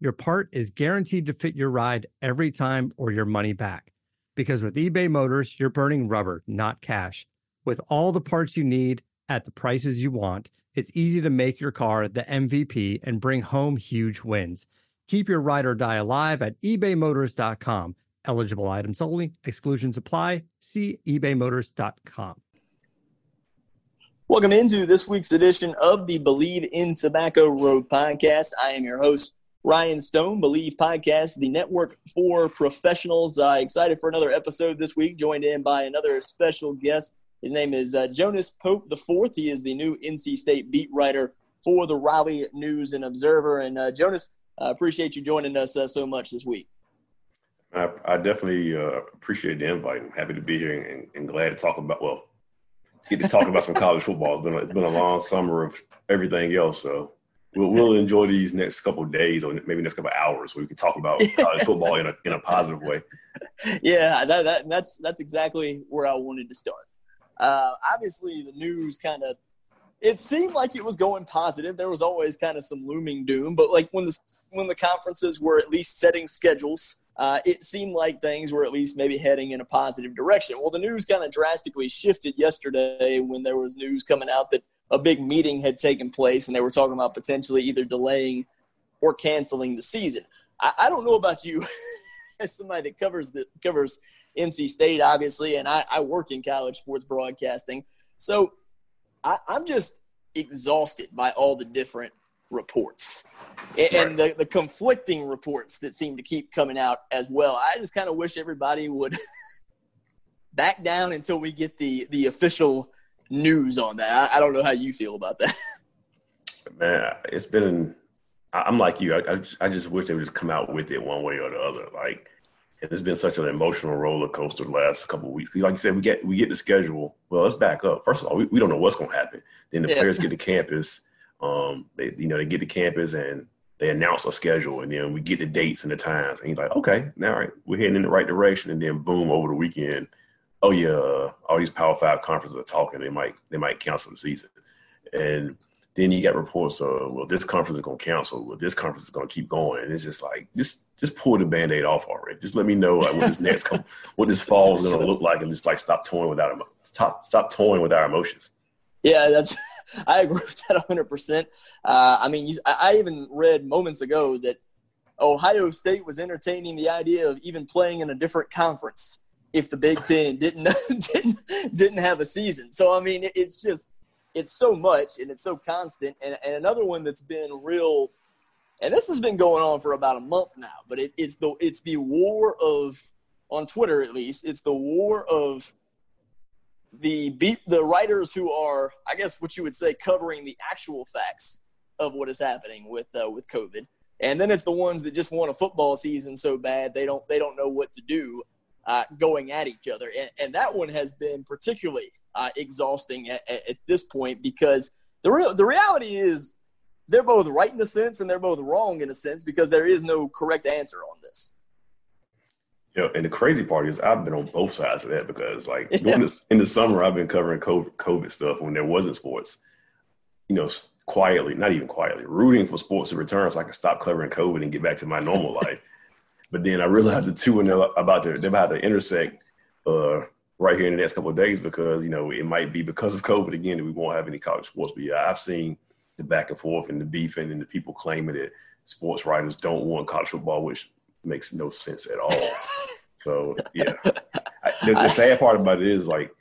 your part is guaranteed to fit your ride every time or your money back. Because with eBay Motors, you're burning rubber, not cash. With all the parts you need at the prices you want, it's easy to make your car the MVP and bring home huge wins. Keep your ride or die alive at ebaymotors.com. Eligible items only, exclusions apply. See ebaymotors.com. Welcome into this week's edition of the Believe in Tobacco Road podcast. I am your host, Ryan Stone, Believe Podcast, the network for professionals. Uh, excited for another episode this week, joined in by another special guest. His name is uh, Jonas Pope Fourth. He is the new NC State beat writer for the Raleigh News and Observer. And uh, Jonas, I appreciate you joining us uh, so much this week. I, I definitely uh, appreciate the invite. I'm happy to be here and, and, glad to talk about well, get to talk about some college football. It's been, it's been a long summer of everything else, so we'll, we'll enjoy these next couple days or maybe next couple hours where we can talk about college football in a in a positive way. Yeah, that, that, that's that's exactly where I wanted to start. Uh, obviously, the news kind of it seemed like it was going positive. There was always kind of some looming doom, but like when the when the conferences were at least setting schedules, uh, it seemed like things were at least maybe heading in a positive direction. Well, the news kind of drastically shifted yesterday when there was news coming out that a big meeting had taken place and they were talking about potentially either delaying or canceling the season. I, I don't know about you, as somebody that covers the covers NC State, obviously, and I, I work in college sports broadcasting. So I, am just exhausted by all the different reports and, and the, the conflicting reports that seem to keep coming out as well. I just kind of wish everybody would back down until we get the, the official news on that. I, I don't know how you feel about that. Man, it's been. I'm like you. I, I just wish they would just come out with it one way or the other. Like it's been such an emotional roller coaster the last couple of weeks. Like you said, we get we get the schedule. Well, let's back up. First of all, we, we don't know what's going to happen. Then the yeah. players get to campus. Um, they you know they get to campus and they announce a schedule, and then we get the dates and the times. And you're like, okay, now right, we're heading in the right direction. And then boom, over the weekend, oh yeah, all these Power Five conferences are talking. They might they might cancel the season, and then you got reports of well, this conference is going to cancel. Well, this conference is going to keep going. And it's just like just just pull the band-aid off already. Just let me know like, what this next what this fall is going to look like, and just like stop toying without stop stop toying with our emotions. Yeah, that's I agree with that 100. Uh, percent I mean, you, I even read moments ago that Ohio State was entertaining the idea of even playing in a different conference if the Big Ten didn't didn't didn't have a season. So I mean, it, it's just it's so much and it's so constant. And, and another one that's been real and this has been going on for about a month now. But it, it's the it's the war of on Twitter at least. It's the war of the beat the writers who are I guess what you would say covering the actual facts of what is happening with uh, with COVID, and then it's the ones that just want a football season so bad they don't they don't know what to do uh, going at each other, and, and that one has been particularly uh, exhausting at, at, this point because the real the reality is they're both right in a sense and they're both wrong in a sense because there is no correct answer on this. Yeah, and the crazy part is I've been on both sides of that because, like, yeah. this, in the summer, I've been covering COVID, COVID stuff when there wasn't sports. You know, quietly, not even quietly, rooting for sports to return so I can stop covering COVID and get back to my normal life. But then I realized the two are about to they're about to intersect uh, right here in the next couple of days because you know it might be because of COVID again that we won't have any college sports. But yeah, I've seen the back and forth and the beefing and the people claiming that sports writers don't want college football, which makes no sense at all. so yeah, I, the, the sad part about it is like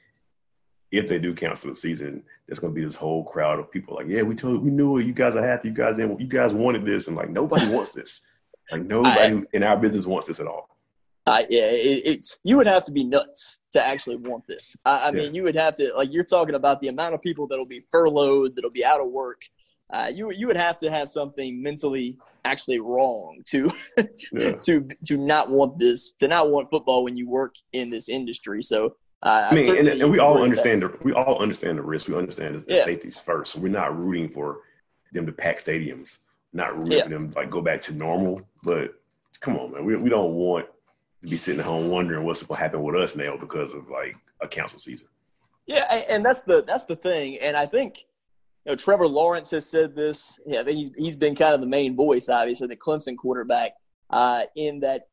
if they do cancel the season, there's going to be this whole crowd of people like, yeah, we told, we knew it. You guys are happy. You guys, didn't, you guys wanted this, and like nobody wants this. Like nobody I, in our business wants this at all. I, yeah, it, it's you would have to be nuts to actually want this. I, I yeah. mean, you would have to like you're talking about the amount of people that'll be furloughed, that'll be out of work. Uh, you you would have to have something mentally actually wrong to yeah. to to not want this to not want football when you work in this industry. So uh, I mean, and, and, we all understand the we all understand the risk. We understand the, yeah. safeties first. So we're not rooting for them to pack stadiums, not rooting yeah. them like go back to normal. But come on, man, we we don't want to be sitting at home wondering what's going to happen with us now because of like a council season. Yeah, and that's the that's the thing, and I think you know Trevor Lawrence has said this. Yeah, I think he's he's been kind of the main voice, obviously, the Clemson quarterback, uh, in that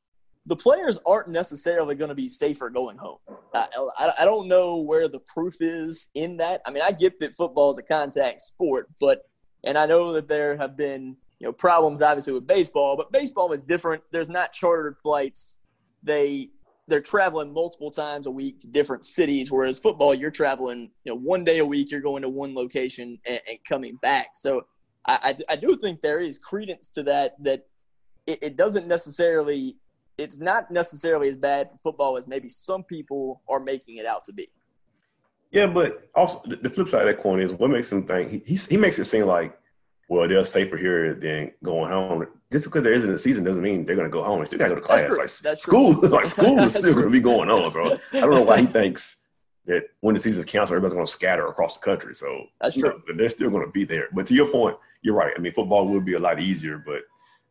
the players aren't necessarily going to be safer going home. I, I, I, don't know where the proof is in that. I mean, I get that football is a contact sport, but and I know that there have been you know problems obviously with baseball, but baseball is different. There's not chartered flights. They they're traveling multiple times a week to different cities, whereas football you're traveling you know one day a week. You're going to one location and, and coming back. So I, I, I do think there is credence to that that it, it doesn't necessarily it's not necessarily as bad for football as maybe some people are making it out to be. Yeah, but also the flip side of that coin is what makes him think he he, he makes it seem like well they're safer here than going home. Just because there isn't a season doesn't mean they're going to go home. They still got to go to class. Like That's school, like school is still going to be going on. So I don't know why he thinks that when the season's canceled, everybody's going to scatter across the country. So That's true. Know, they're still going to be there. But to your point, you're right. I mean, football would be a lot easier. But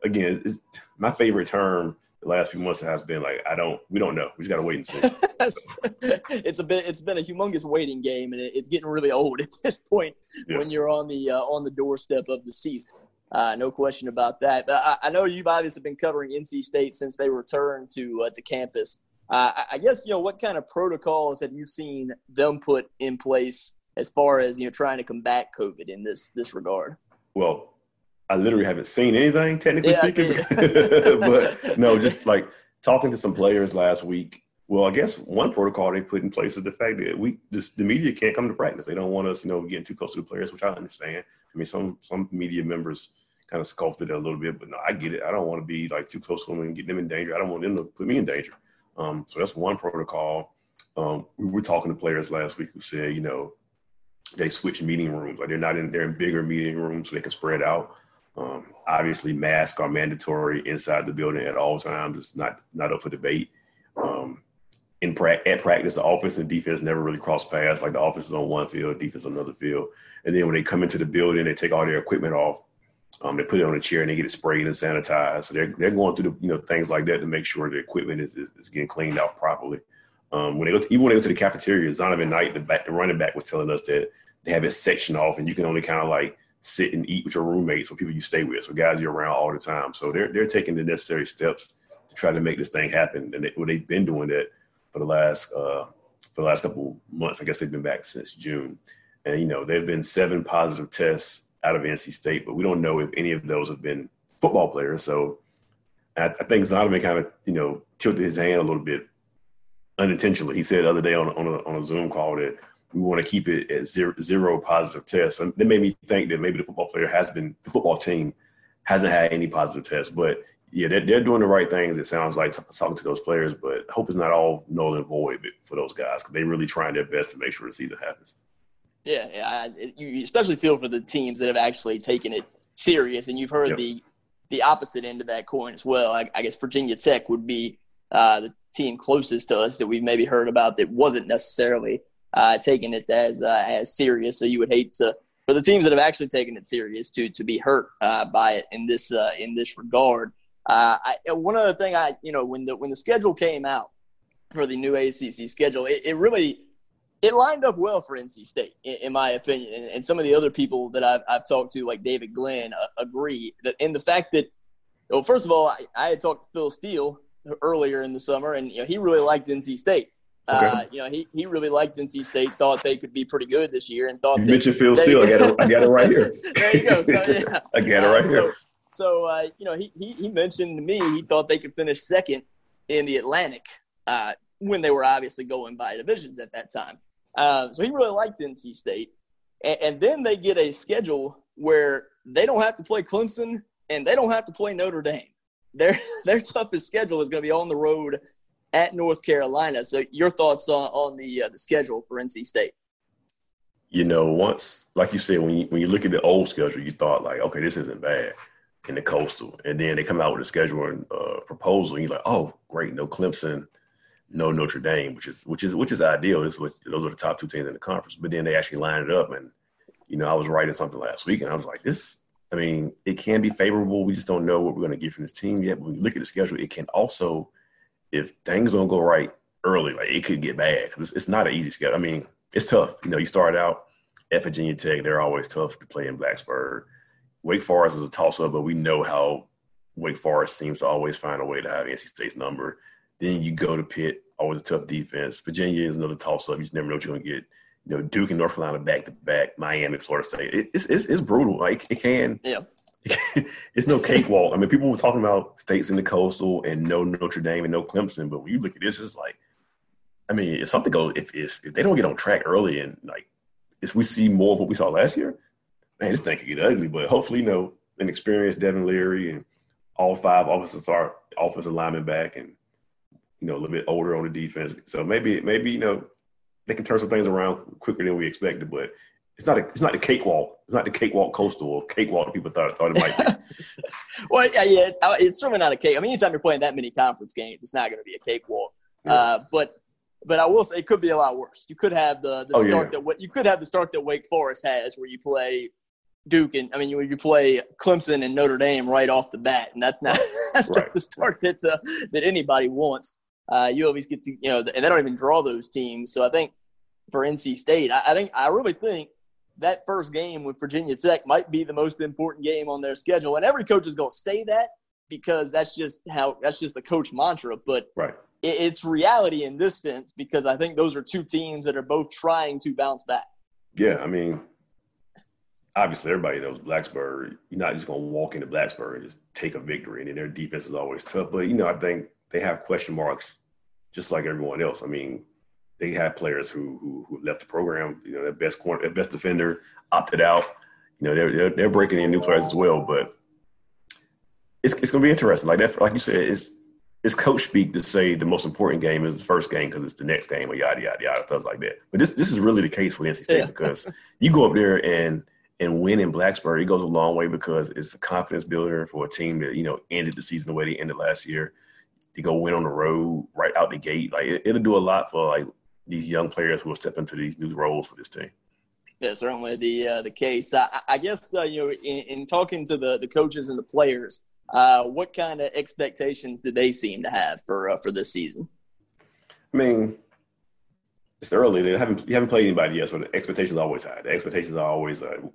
again, it's, my favorite term the last few months has been like I don't we don't know. We just got to wait and see. it's a bit it's been a humongous waiting game, and it's getting really old at this point yeah. when you're on the uh, on the doorstep of the season. Uh, no question about that. But I, I, know you've obviously been covering NC State since they returned to uh, to campus. Uh, I guess you know what kind of protocols have you seen them put in place as far as you know trying to combat COVID in this this regard? Well, I literally haven't seen anything, technically yeah, speaking. but no, just like talking to some players last week. Well, I guess one protocol they put in place is the fact that we just the media can't come to practice. They don't want us, you know, getting too close to the players, which I understand. I mean, some some media members kind of at it a little bit, but no, I get it. I don't want to be like too close to them and get them in danger. I don't want them to put me in danger. Um, so that's one protocol. Um, we were talking to players last week who said, you know, they switch meeting rooms. Like they're not in they're in bigger meeting rooms so they can spread out. Um, obviously, masks are mandatory inside the building at all times. It's not not up for debate. Um, in pra- at practice, the offense and defense never really cross paths. Like the offense is on one field, defense on another field, and then when they come into the building, they take all their equipment off. Um, they put it on a chair and they get it sprayed and sanitized. So they're they're going through the you know things like that to make sure the equipment is, is, is getting cleaned off properly. Um, when they go to, even when they go to the cafeteria, Zonovan Knight, the, back, the running back, was telling us that they have it sectioned off, and you can only kind of like sit and eat with your roommates or people you stay with. So guys you're around all the time. So they're they're taking the necessary steps to try to make this thing happen. And they, well, they've been doing that for the last uh, for the last couple months. I guess they've been back since June. And you know, there've been seven positive tests out of NC State, but we don't know if any of those have been football players. So I, I think Zonovan kind of you know tilted his hand a little bit unintentionally. He said the other day on on a, on a Zoom call that we want to keep it at zero, zero positive tests. And that made me think that maybe the football player has been, the football team hasn't had any positive tests. But yeah, they're, they're doing the right things. It sounds like talking to those players, but hope is not all null and void for those guys because they're really trying their best to make sure the season happens. Yeah, yeah I, you especially feel for the teams that have actually taken it serious, and you've heard yep. the the opposite end of that coin as well. I, I guess Virginia Tech would be uh, the team closest to us that we've maybe heard about that wasn't necessarily uh, taking it as uh, as serious. So you would hate to for the teams that have actually taken it serious to to be hurt uh, by it in this uh, in this regard. Uh, I, one other thing, I you know when the when the schedule came out for the new ACC schedule, it, it really it lined up well for NC State, in, in my opinion. And, and, some of the other people that I've, I've talked to, like David Glenn, uh, agree that in the fact that, well, first of all, I, I, had talked to Phil Steele earlier in the summer, and you know he really liked NC State. Okay. Uh, you know, he, he really liked NC State, thought they could be pretty good this year, and thought you mentioned Phil Steele. I got it, I got it right here. there you go. So, yeah. I got it right uh, here. So uh, you know, he, he he mentioned to me he thought they could finish second in the Atlantic uh, when they were obviously going by divisions at that time. Uh, so he really liked NC State, and, and then they get a schedule where they don't have to play Clemson and they don't have to play Notre Dame. Their their toughest schedule is going to be on the road at North Carolina. So your thoughts on, on the uh, the schedule for NC State? You know, once like you said, when you when you look at the old schedule, you thought like, okay, this isn't bad in the coastal, and then they come out with a schedule and uh, proposal, and you're like, oh, great, no Clemson, no Notre Dame, which is which is which is ideal. This what those are the top two teams in the conference. But then they actually line it up, and you know, I was writing something last week, and I was like, this. I mean, it can be favorable. We just don't know what we're going to get from this team yet. But when you look at the schedule, it can also if things don't go right early, like it could get bad. It's, it's not an easy schedule. I mean, it's tough. You know, you start out at Virginia Tech, they're always tough to play in Blacksburg. Wake Forest is a toss up, but we know how Wake Forest seems to always find a way to have NC State's number. Then you go to Pitt, always a tough defense. Virginia is another toss up. You just never know what you're going to get. You know, Duke and North Carolina back to back, Miami, Florida State. It, it's, it's, it's brutal. Like it can, yeah. it's no cakewalk. I mean, people were talking about states in the coastal and no Notre Dame and no Clemson, but when you look at this, it's like, I mean, if something goes, if if, they don't get on track early and like, if we see more of what we saw last year, man, this thing could get ugly. But hopefully, you know, an experienced Devin Leary and all five officers are offensive linemen back and you know a little bit older on the defense. So maybe maybe you know they can turn some things around quicker than we expected. But it's not a it's not the cakewalk. It's not the cakewalk coastal or cakewalk that people thought thought it might be. well, yeah, yeah, it's certainly not a cake. I mean, anytime you're playing that many conference games, it's not going to be a cakewalk. Yeah. Uh, but but I will say it could be a lot worse. You could have the, the oh, start yeah. that you could have the start that Wake Forest has, where you play Duke and I mean you, you play Clemson and Notre Dame right off the bat, and that's not that's right. not the start that uh, that anybody wants. Uh, you always get to you know, and they don't even draw those teams. So I think for NC State, I, I think I really think that first game with Virginia Tech might be the most important game on their schedule. And every coach is going to say that because that's just how that's just a coach mantra. But right. it, it's reality in this sense because I think those are two teams that are both trying to bounce back. Yeah, I mean, obviously everybody knows Blacksburg. You're not just going to walk into Blacksburg and just take a victory, and their defense is always tough. But you know, I think they have question marks just like everyone else. I mean, they had players who, who, who left the program. You know, their best corner, their best defender opted out. You know, they're they're, they're breaking in new players as well. But it's it's going to be interesting. Like that, like you said, it's it's coach speak to say the most important game is the first game because it's the next game or yada yada yada stuff like that. But this this is really the case for NC State yeah. because you go up there and and win in Blacksburg, it goes a long way because it's a confidence builder for a team that you know ended the season the way they ended last year. To go win on the road right out the gate, like it, will do a lot for like these young players who will step into these new roles for this team. Yeah, certainly the uh, the case. I, I guess uh, you know, in, in, talking to the the coaches and the players, uh, what kind of expectations do they seem to have for uh, for this season? I mean, it's early. They haven't you haven't played anybody yet, so the expectations are always high. The expectations are always, uh, you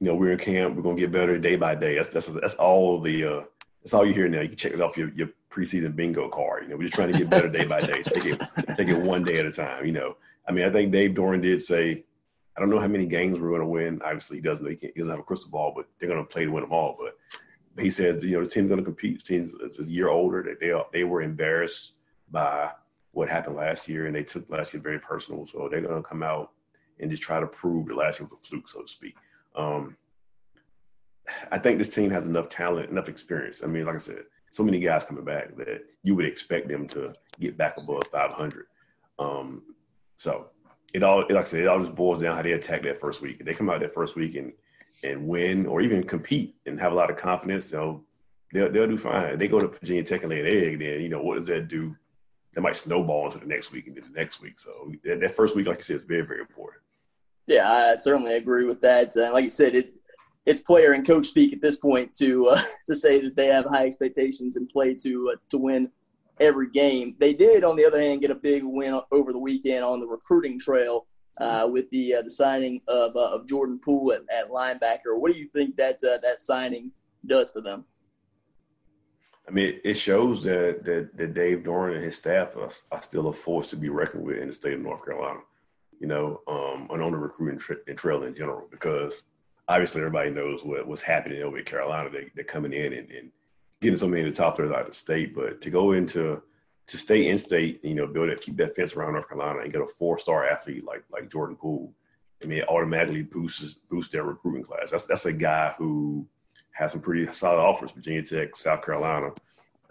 know, we're in camp. We're gonna get better day by day. That's that's that's all the uh, that's all you hear now. You can check it off your, your preseason bingo card. You know, we're just trying to get better day by day. Take it take it one day at a time. You know, I mean, I think Dave Doeren did say, I don't know how many games we're going to win. Obviously, he doesn't. He, he doesn't have a crystal ball, but they're going to play to win them all. But he says, you know, the team's going to compete. The team's a year older. That they they were embarrassed by what happened last year, and they took last year very personal. So they're going to come out and just try to prove that last year was a fluke, so to speak. Um, I think this team has enough talent, enough experience. I mean, like I said, so many guys coming back that you would expect them to get back above 500. Um, so it all, like I said, it all just boils down how they attack that first week. If they come out that first week and and win, or even compete and have a lot of confidence, you know, they'll they'll do fine. If they go to Virginia Tech and lay an egg, then you know what does that do? That might snowball into the next week and then the next week. So that, that first week, like you said, is very very important. Yeah, I certainly agree with that. Uh, like you said, it it's player and coach speak at this point to uh, to say that they have high expectations and play to uh, to win every game. They did, on the other hand, get a big win over the weekend on the recruiting trail uh, with the uh, the signing of uh, of Jordan Poole at, at, linebacker. What do you think that uh, that signing does for them? I mean, it shows that that, that Dave Doeren and his staff are, are, still a force to be reckoned with in the state of North Carolina. You know, um, and on the recruiting tra- trail in general, because obviously everybody knows what was happening over at Carolina. They, they're coming in and, and getting so many of the top players out of the state, but to go into to stay in state, you know, build it, keep that fence around North Carolina, and get a four star athlete like like Jordan Poole. I mean, it automatically boosts boosts their recruiting class. That's that's a guy who has some pretty solid offers: Virginia Tech, South Carolina.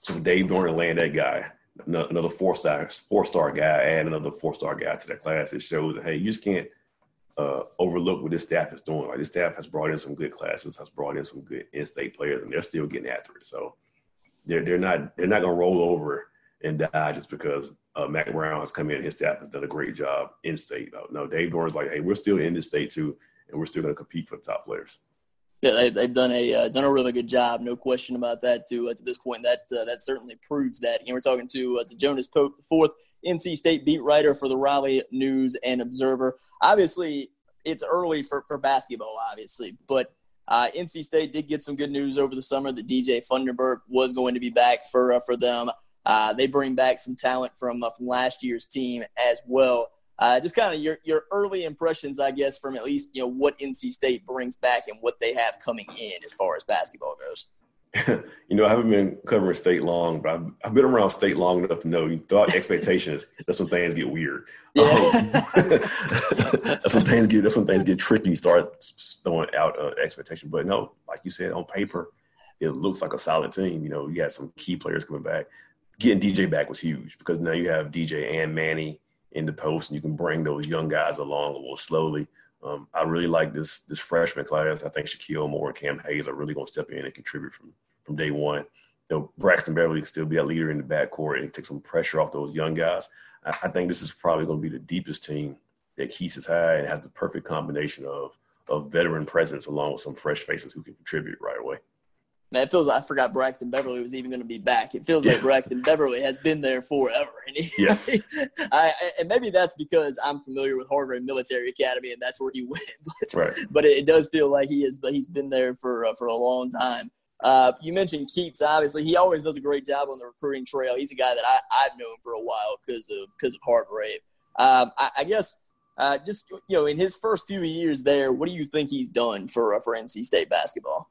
so Dave Doeren land that guy, another four star four star guy, add another four star guy to that class. It shows that hey, you just can't uh, overlook what this staff is doing. Like this staff has brought in some good classes, has brought in some good in-state players, and they're still getting after it. So they're they're not they're not gonna roll over and die just because uh, Mack Brown has come in. His staff has done a great job in state. Uh, no, Dave Doeren's like, hey, we're still in this state too, and we're still gonna compete for the top players. Yeah, they, they've done a uh, done a really good job, no question about that. To uh, to this point, that uh, that certainly proves that. Know, we're talking to uh, to Jonas Pope, the fourth NC State beat writer for the Raleigh News and Observer. Obviously, it's early for for basketball, obviously, but uh, NC State did get some good news over the summer that DJ Funderburk was going to be back for uh, for them. They bring back some talent from from last year's team as well. Uh, just kind of your your early impressions, I guess, from at least you know what NC State brings back and what they have coming in as far as basketball goes. you know, I haven't been covering state long, but I've, I've been around state long enough to know you thought expectations. that's when things get weird. Yeah. Um, that's when things get. That's when things get tricky. You start throwing out uh, expectation, but no, like you said, on paper, it looks like a solid team. You know, you got some key players coming back. Getting DJ back was huge because now you have DJ and Manny in the post, and you can bring those young guys along a little slowly. Um, I really like this this freshman class. I think Shakeel Moore and Cam Hayes are really going to step in and contribute from from day one. You know, Braxton Beverly can still be a leader in the backcourt and take some pressure off those young guys. I, I think this is probably going to be the deepest team that keeps us high and has the perfect combination of of veteran presence along with some fresh faces who can contribute right away. Man, it feels like I forgot Braxton Beverly was even going to be back. It feels yeah. like Braxton Beverly has been there forever. And he, yes. I, and maybe that's because I'm familiar with Hargrave Military Academy and that's where he went. But, right. but it, does feel like he is, but he's been there for uh, for a long time. Uh, you mentioned Keatts. Obviously, he always does a great job on the recruiting trail. He's a guy that I, I've known for a while because of because of Hargrave. Um, I, I, guess uh, just you know, in his first few years there, what do you think he's done for uh, for NC State basketball?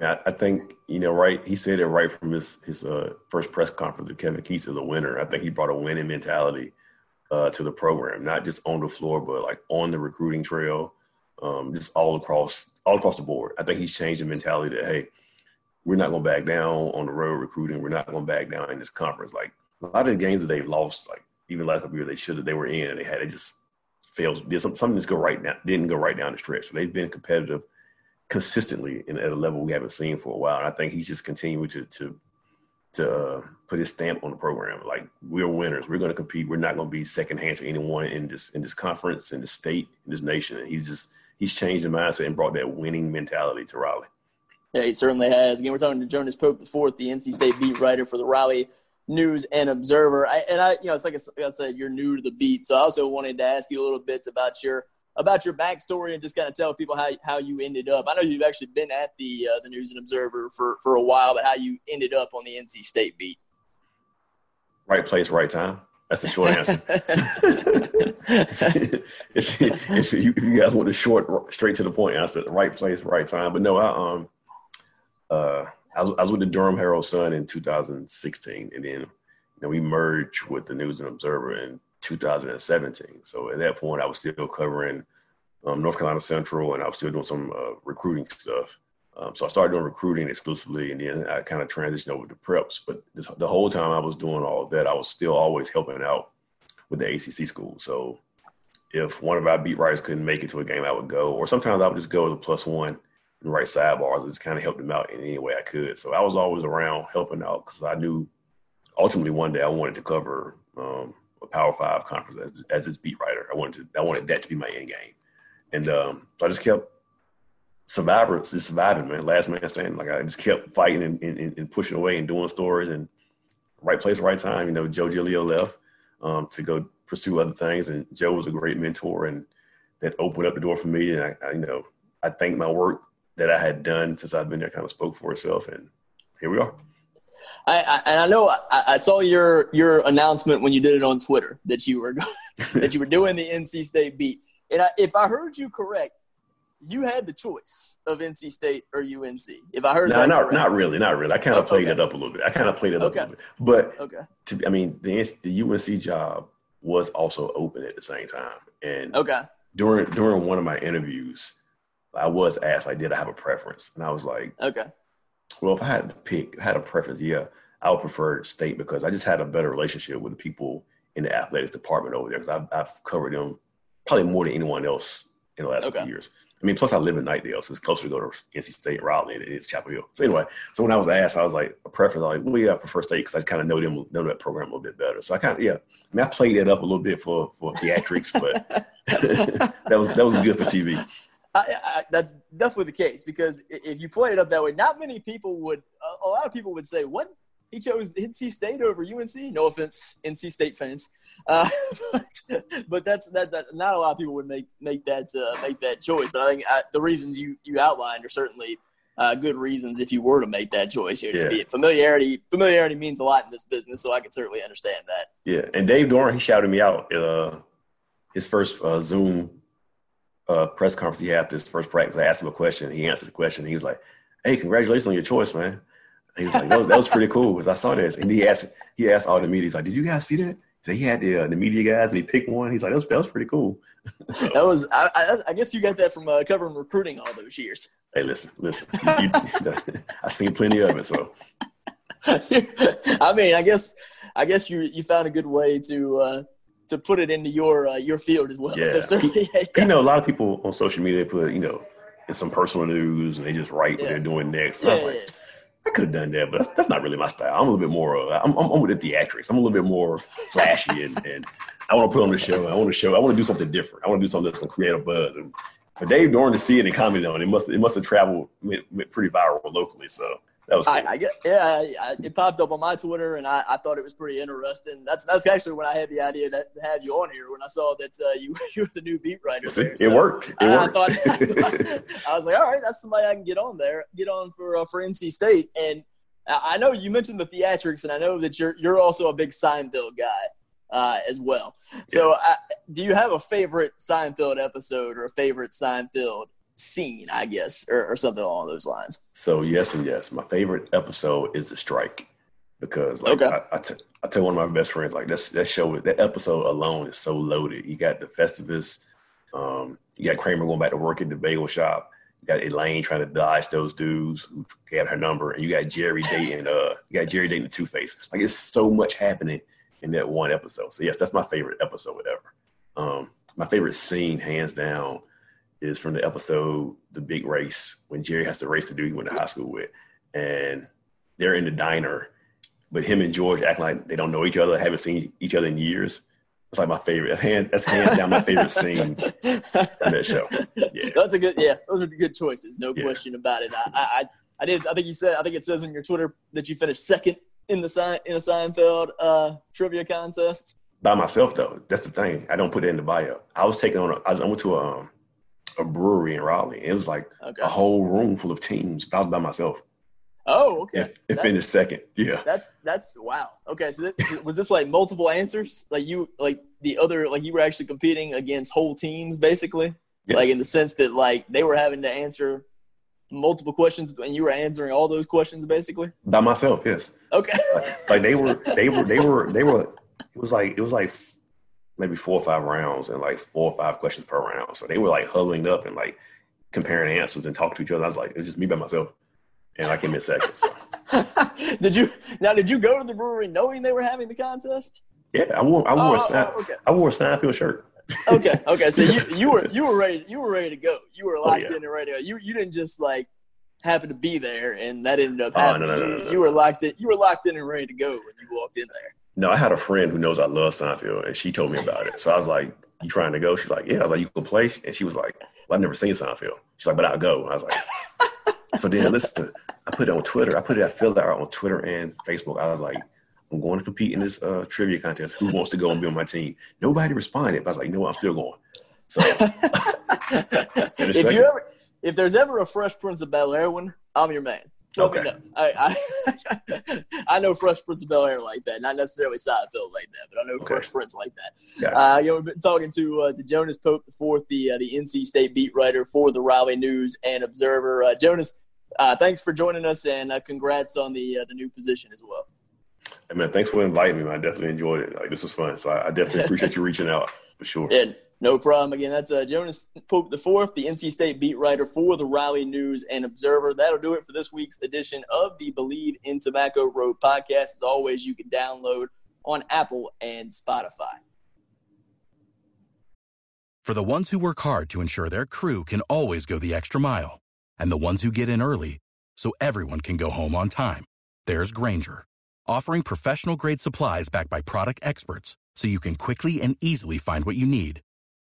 I I, think you know, right? He said it right from his his uh, first press conference. That Kevin Keatts is a winner. I think he brought a winning mentality uh, to the program, not just on the floor, but like on the recruiting trail, um, just all across all across the board. I think he's changed the mentality that hey, we're not going to back down on the road recruiting. We're not going to back down in this conference. Like a lot of the games that they've lost, like even last year, they should have they were in, and they had it just failed. Did some, something just go right now didn't go right down the stretch. So they've been competitive consistently and at a level we haven't seen for a while. And I think he's just continuing to to to uh, put his stamp on the program. Like we're winners. We're going to compete. We're not going to be secondhand to anyone in this in this conference, in this state, in this nation. And he's just he's changed the mindset and brought that winning mentality to Raleigh. Yeah, he certainly has. Again, we're talking to Jonas Pope the fourth, the NC State beat writer for the Raleigh News and Observer. I, and I, you know, it's like I said, you're new to the beat, so I also wanted to ask you a little bit about your about your backstory and just kind of tell people how how you ended up. I know you've actually been at the uh, the News and Observer for for a while, but how you ended up on the NC State beat. Right place, right time. That's the short answer. if, if, you, if, you, guys want the short, straight to the point answer, right place, right time. But no, I um, uh, I was, I was with the Durham Herald Sun in 2016, and then you know we merged with the News and Observer in 2017. So at that point, I was still covering um, North Carolina Central, and I was still doing some uh, recruiting stuff. Um, so I started doing recruiting exclusively, and then I kind of transitioned over to preps. But this, the whole time I was doing all that, I was still always helping out with the ACC school. So if one of our beat writers couldn't make it to a game, I would go, or sometimes I would just go as a plus one and write sidebars and just kind of help them out in any way I could. So I was always around helping out because I knew ultimately one day I wanted to cover um, a Power Five conference as, as its beat writer. I wanted to, I wanted that to be my end game, and um, so I just kept surviving, just surviving, man. Last man standing. Like I just kept fighting and, and, and, pushing away and doing stories and right place, right time. You know, Joe Giglio left um, to go pursue other things, and Joe was a great mentor, and that opened up the door for me. And I, I you know, I think my work that I had done since I've been there kind of spoke for itself, and here we are. I, I, and I know I, I, saw your your announcement when you did it on Twitter that you were that you were doing the NC State beat. And I, if I heard you correct, you had the choice of NC State or UNC. If I heard no, that not correct. not really, not really. I kind of Oh, played okay. it up a little bit. I kind of played it up Okay. a little bit, but Okay. to, I mean, the the UNC job was also open at the same time, and Okay. during during one of my interviews, I was asked, like, did I have a preference? And I was like, Okay. Well, if I had to pick, had a preference, yeah, I would prefer state because I just had a better relationship with the people in the athletics department over there because I've, I've covered them probably more than anyone else in the last Okay. few years. I mean, plus I live in Knightdale, so it's closer to go to NC State, Raleigh, than it is Chapel Hill. So anyway, so when I was asked, I was like, a preference, I was like, well, yeah, I prefer state because I kind of know them, know that program a little bit better. So I kind of, yeah, I mean, I played it up a little bit for for theatrics, but that was that was good for TV. I, I, that's definitely the case because if you play it up that way, not many people would. A, lot of people would say, "What? He chose NC State over UNC." No offense, NC State fans, uh, but, but that's that, that. Not a lot of people would make make that uh, make that choice. But I think uh, the reasons you you outlined are certainly uh, good reasons if you were to make that choice. Know, Yeah. to be familiarity familiarity means a lot in this business, so I can certainly understand that. Yeah, and Dave Doeren, he shouted me out uh, his first uh, Zoom uh, press conference he had this first practice. I asked him a question. He answered the question. He was like, "Hey, congratulations on your choice, man." He was like, "That was, that was pretty cool." Because I saw this, and he asked he asked all the media, he's like, "Did you guys see that?" He said he had the uh, the media guys, and he picked one. He's like, "That was that was pretty cool." So, That was I, I, I guess you got that from uh, covering recruiting all those years. hey, listen, listen. You- you- I've seen plenty of it. So I mean, I guess I guess you you found a good way to uh, to put it into your uh, your field as well. So Yeah. certainly, you know, a lot of people on social media put you know in some personal news, and they just write what they're doing next. And I yeah, was yeah, like. I could have done that, but that's, that's not really my style. I'm a little bit more. Uh, I'm, I'm, I'm with the theatrics. I'm a little bit more flashy, and, and I want to put on the show. I want to show. I want to do something different. I want to do something that's gonna create a buzz. And for Dave Doeren to see it and comment on it, it must it must have traveled went, went pretty viral locally. So that was cool. I, I get, yeah, I, I, it popped up on my Twitter, and I, I thought it was pretty interesting. That's that's actually when I had the idea that, to have you on here when I saw that uh, you you were the new beat writer. There. it So worked. It worked. thought, I was like, all right, that's somebody I can get on there, get on for uh, for NC State. And I know you mentioned the theatrics, and I know that you're you're also a big Seinfeld guy uh, as well. So, I, do you have a favorite Seinfeld episode or a favorite Seinfeld scene? I guess, or, or something along those lines. So yes and yes. My favorite episode is the strike because like Okay. I, I, t- I tell one of my best friends like that's that show that episode alone is so loaded. You got the Festivus, um, you got Kramer going back to work at the bagel shop. You got Elaine trying to dodge those dudes who got her number, and you got Jerry dating uh you got Jerry dating the Two Face. Like it's so much happening in that one episode. So yes, that's my favorite episode ever. Um, my favorite scene, hands down, is from the episode The Big Race when Jerry has to race the dude he went to high school with. And they're in the diner, but him and George acting like they don't know each other, haven't seen each other in years. It's like my favorite. Hand, that's hands down my favorite scene in that show. Yeah. That's a good. Yeah, those are good choices. No Yeah. question about it. I, I, I did. I think you said. I think it says in your Twitter that you finished second in the sign in a Seinfeld uh, trivia contest. By myself though, that's the thing. I don't put it in the bio. I was taking on. A, I, was, I went to a, um, a brewery in Raleigh. It was like Okay. a whole room full of teams. But I was by myself. Oh, okay. And That- finished second. Yeah. That's that's wow. Okay, so was this like multiple answers? Like you like the other like you were actually competing against whole teams basically? Yes. Like in the sense that like they were having to answer multiple questions and you were answering all those questions basically? by myself. Yes. Okay. Like, like they were, they were, they were, they were. It was like it was like maybe four or five rounds and like four or five questions per round. So they were like huddling up and like comparing answers and talking to each other. I was like, it was just me by myself, and I in second. So. did you now did you go to the brewery knowing they were having the contest? Yeah, I wore I wore Oh, a oh, okay. I wore a Seinfeld shirt. Okay, okay. So you, you were you were ready you were ready to go. You were oh, locked Oh, yeah. in and ready to go. You you didn't just like happen to be there and that ended up Oh, happening. no, no, no, you, no, no. you were locked in you were locked in and ready to go when you walked in there. No, I had a friend who knows I love Seinfeld, and she told me about it. So I was like, "You trying to go?" She's like, "Yeah." I was like, "You can play?" And she was like, "Well, I've never seen Seinfeld." She's like, "But I'll go." I was like, "So then, listen." I put it on Twitter. I put it. I filled it out on Twitter and Facebook. I was like, "I'm going to compete in this uh, trivia contest. Who wants to go and be on my team?" Nobody responded. But I was like, "You know what? I'm still going." So if second. you ever if there's ever a Fresh Prince of Bel Air one, I'm your man. Okay. No, I, I, I know Fresh Prince of Bel Air like that, not necessarily Seinfeld like that, but I know okay. Fresh Prince like that. Gotcha. Uh, you know, we've been talking to uh, to Jonas Pope the fourth, the uh, the NC State beat writer for the Raleigh News and Observer. Uh, Jonas, uh, thanks for joining us, and uh, congrats on the the new position as well. Hey man, thanks for inviting me. Man. I definitely enjoyed it. Like this was fun, so I, I definitely appreciate you reaching out for sure. And no problem. Again, that's uh, Jonas Pope the fourth, the NC State beat writer for the Raleigh News and Observer. That'll do it for this week's edition of the Believe in Tobacco Road podcast. As always, you can download on Apple and Spotify. For the ones who work hard to ensure their crew can always go the extra mile, and the ones who get in early so everyone can go home on time, there's Grainger, offering professional grade supplies backed by product experts so you can quickly and easily find what you need.